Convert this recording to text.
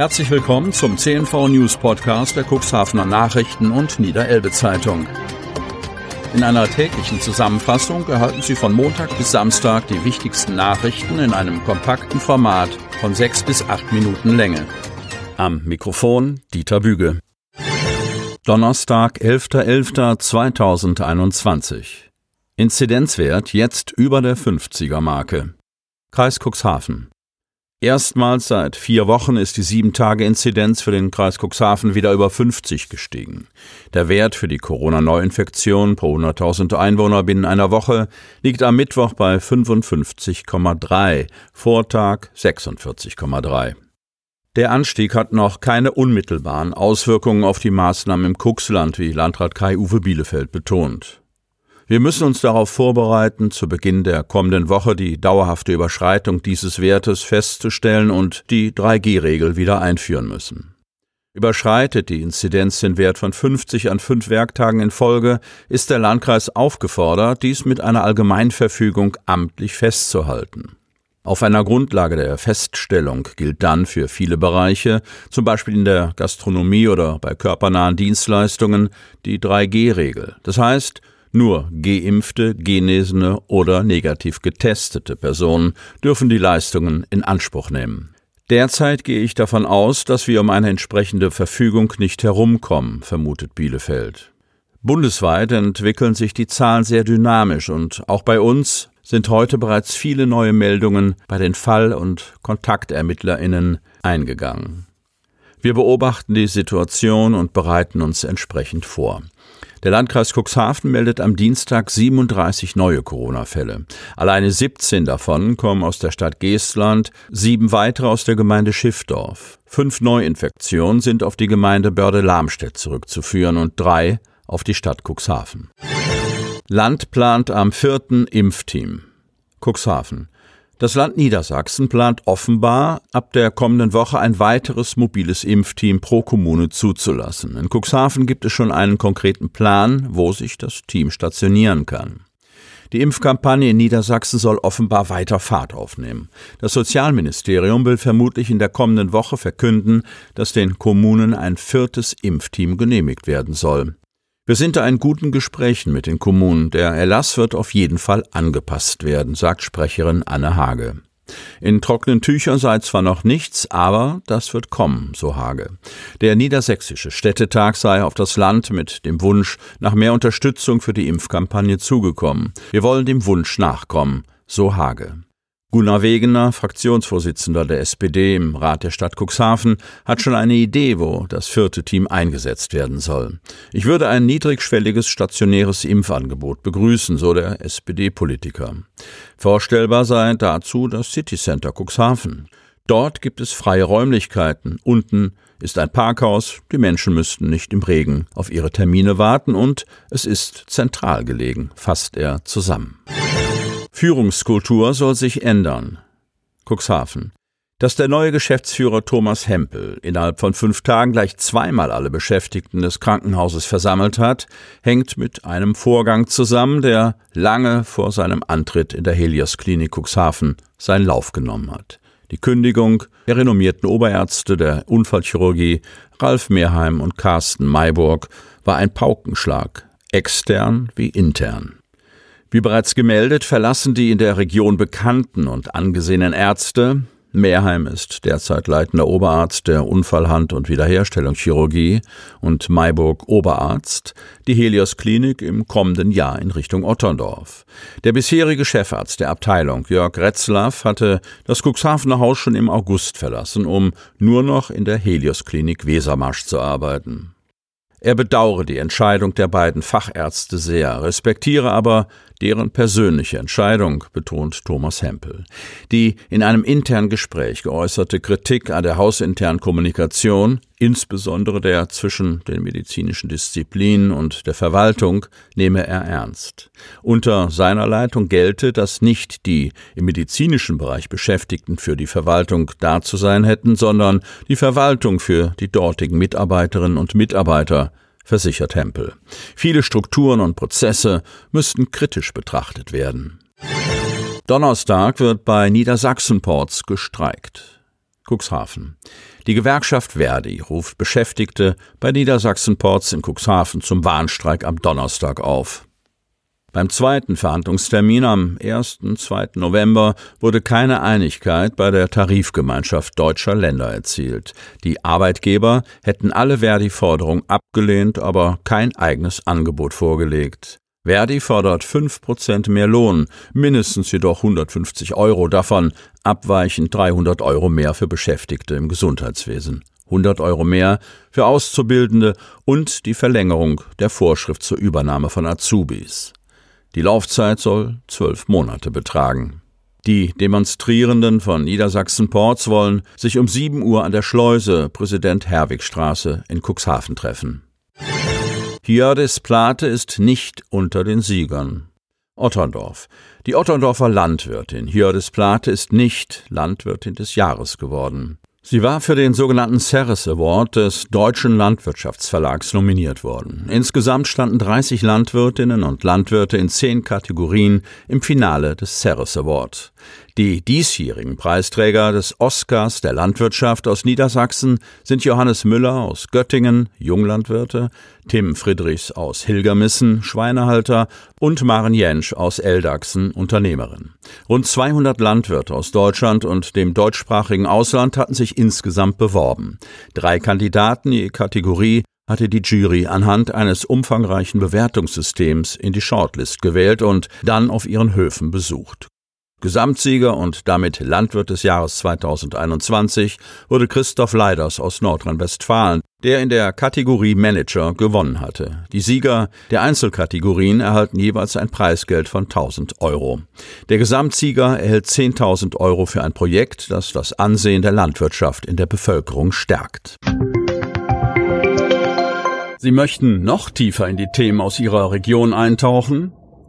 Herzlich willkommen zum CNV News Podcast der Cuxhavener Nachrichten und Niederelbe Zeitung. In einer täglichen Zusammenfassung erhalten Sie von Montag bis Samstag die wichtigsten Nachrichten in einem kompakten Format von sechs bis acht Minuten Länge. Am Mikrofon Dieter Büge. Donnerstag, 11.11.2021. Inzidenzwert jetzt über der 50er Marke. Kreis Cuxhaven. Erstmals seit vier Wochen ist die Sieben-Tage-Inzidenz für den Kreis Cuxhaven wieder über 50 gestiegen. Der Wert für die Corona-Neuinfektion pro 100.000 Einwohner binnen einer Woche liegt am Mittwoch bei 55,3, Vortag 46,3. Der Anstieg hat noch keine unmittelbaren Auswirkungen auf die Maßnahmen im Cuxland, wie Landrat Kai-Uwe Bielefeld betont. Wir müssen uns darauf vorbereiten, zu Beginn der kommenden Woche die dauerhafte Überschreitung dieses Wertes festzustellen und die 3G-Regel wieder einführen müssen. Überschreitet die Inzidenz den Wert von 50 an fünf Werktagen in Folge, ist der Landkreis aufgefordert, dies mit einer Allgemeinverfügung amtlich festzuhalten. Auf einer Grundlage der Feststellung gilt dann für viele Bereiche, zum Beispiel in der Gastronomie oder bei körpernahen Dienstleistungen, die 3G-Regel. Das heißt, nur geimpfte, genesene oder negativ getestete Personen dürfen die Leistungen in Anspruch nehmen. Derzeit gehe ich davon aus, dass wir um eine entsprechende Verfügung nicht herumkommen, vermutet Bielefeld. Bundesweit entwickeln sich die Zahlen sehr dynamisch und auch bei uns sind heute bereits viele neue Meldungen bei den Fall- und Kontaktermittlerinnen eingegangen. Wir beobachten die Situation und bereiten uns entsprechend vor. Der Landkreis Cuxhaven meldet am Dienstag 37 neue Corona-Fälle. Alleine 17 davon kommen aus der Stadt Geestland, sieben weitere aus der Gemeinde Schiffdorf. Fünf Neuinfektionen sind auf die Gemeinde Börde-Lamstedt zurückzuführen und drei auf die Stadt Cuxhaven. Land plant am vierten Impfteam. Cuxhaven. Das Land Niedersachsen plant offenbar, ab der kommenden Woche ein weiteres mobiles Impfteam pro Kommune zuzulassen. In Cuxhaven gibt es schon einen konkreten Plan, wo sich das Team stationieren kann. Die Impfkampagne in Niedersachsen soll offenbar weiter Fahrt aufnehmen. Das Sozialministerium will vermutlich in der kommenden Woche verkünden, dass den Kommunen ein viertes Impfteam genehmigt werden soll. Wir sind da in guten Gesprächen mit den Kommunen. Der Erlass wird auf jeden Fall angepasst werden, sagt Sprecherin Anne Hage. In trockenen Tüchern sei zwar noch nichts, aber das wird kommen, so Hage. Der niedersächsische Städtetag sei auf das Land mit dem Wunsch nach mehr Unterstützung für die Impfkampagne zugekommen. Wir wollen dem Wunsch nachkommen, so Hage. Gunnar Wegener, Fraktionsvorsitzender der SPD im Rat der Stadt Cuxhaven, hat schon eine Idee, wo das vierte Team eingesetzt werden soll. Ich würde ein niedrigschwelliges stationäres Impfangebot begrüßen, so der SPD-Politiker. Vorstellbar sei dazu das City Center Cuxhaven. Dort gibt es freie Räumlichkeiten. Unten ist ein Parkhaus, die Menschen müssten nicht im Regen auf ihre Termine warten und es ist zentral gelegen, fasst er zusammen. Führungskultur soll sich ändern. Cuxhaven. Dass der neue Geschäftsführer Thomas Hempel innerhalb von fünf Tagen gleich zweimal alle Beschäftigten des Krankenhauses versammelt hat, hängt mit einem Vorgang zusammen, der lange vor seinem Antritt in der Helios Klinik Cuxhaven seinen Lauf genommen hat. Die Kündigung der renommierten Oberärzte der Unfallchirurgie Ralf Mehrheim und Carsten Mayburg war ein Paukenschlag, extern wie intern. Wie bereits gemeldet, verlassen die in der Region bekannten und angesehenen Ärzte Mehrheim ist derzeit leitender Oberarzt der Unfallhand- und Wiederherstellungschirurgie und Mayburg Oberarzt, die Helios Klinik im kommenden Jahr in Richtung Otterndorf. Der bisherige Chefarzt der Abteilung, Jörg Retzlaff, hatte das Cuxhavener Haus schon im August verlassen, um nur noch in der Helios Klinik Wesermarsch zu arbeiten. Er bedauere die Entscheidung der beiden Fachärzte sehr, respektiere aber deren persönliche Entscheidung, betont Thomas Hempel. Die in einem internen Gespräch geäußerte Kritik an der hausinternen Kommunikation, insbesondere der zwischen den medizinischen Disziplinen und der Verwaltung, nehme er ernst. Unter seiner Leitung gelte, dass nicht die im medizinischen Bereich Beschäftigten für die Verwaltung da zu sein hätten, sondern die Verwaltung für die dortigen Mitarbeiterinnen und Mitarbeiter, versichert Hempel. Viele Strukturen und Prozesse müssten kritisch betrachtet werden. Donnerstag wird bei Niedersachsenports gestreikt. Cuxhaven. Die Gewerkschaft Verdi ruft Beschäftigte bei Niedersachsen Ports in Cuxhaven zum Warnstreik am Donnerstag auf. Beim zweiten Verhandlungstermin am 1. 2. November wurde keine Einigkeit bei der Tarifgemeinschaft deutscher Länder erzielt. Die Arbeitgeber hätten alle Verdi-Forderungen abgelehnt, aber kein eigenes Angebot vorgelegt. Verdi fordert 5% mehr Lohn, mindestens jedoch 150 Euro davon, abweichend 300 Euro mehr für Beschäftigte im Gesundheitswesen. 100 Euro mehr für Auszubildende und die Verlängerung der Vorschrift zur Übernahme von Azubis. Die Laufzeit soll zwölf Monate betragen. Die Demonstrierenden von Niedersachsen-Porz wollen sich um 7 Uhr an der Schleuse Präsident-Herwig-Straße in Cuxhaven treffen. Hiades Plate ist nicht unter den Siegern. Otterndorf. Die Otterndorfer Landwirtin Hiades Plate ist nicht Landwirtin des Jahres geworden. Sie war für den sogenannten Ceres Award des Deutschen Landwirtschaftsverlags nominiert worden. Insgesamt standen 30 Landwirtinnen und Landwirte in zehn Kategorien im Finale des Ceres Award. Die diesjährigen Preisträger des Oscars der Landwirtschaft aus Niedersachsen sind Johannes Müller aus Göttingen, Junglandwirte, Tim Friedrichs aus Hilgermissen, Schweinehalter und Maren Jentsch aus Eldachsen, Unternehmerin. Rund 200 Landwirte aus Deutschland und dem deutschsprachigen Ausland hatten sich insgesamt beworben. Drei Kandidaten je Kategorie hatte die Jury anhand eines umfangreichen Bewertungssystems in die Shortlist gewählt und dann auf ihren Höfen besucht. Gesamtsieger und damit Landwirt des Jahres 2021 wurde Christoph Leiders aus Nordrhein-Westfalen, der in der Kategorie Manager gewonnen hatte. Die Sieger der Einzelkategorien erhalten jeweils ein Preisgeld von 1000 Euro. Der Gesamtsieger erhält 10.000 Euro für ein Projekt, das das Ansehen der Landwirtschaft in der Bevölkerung stärkt. Sie möchten noch tiefer in die Themen aus Ihrer Region eintauchen?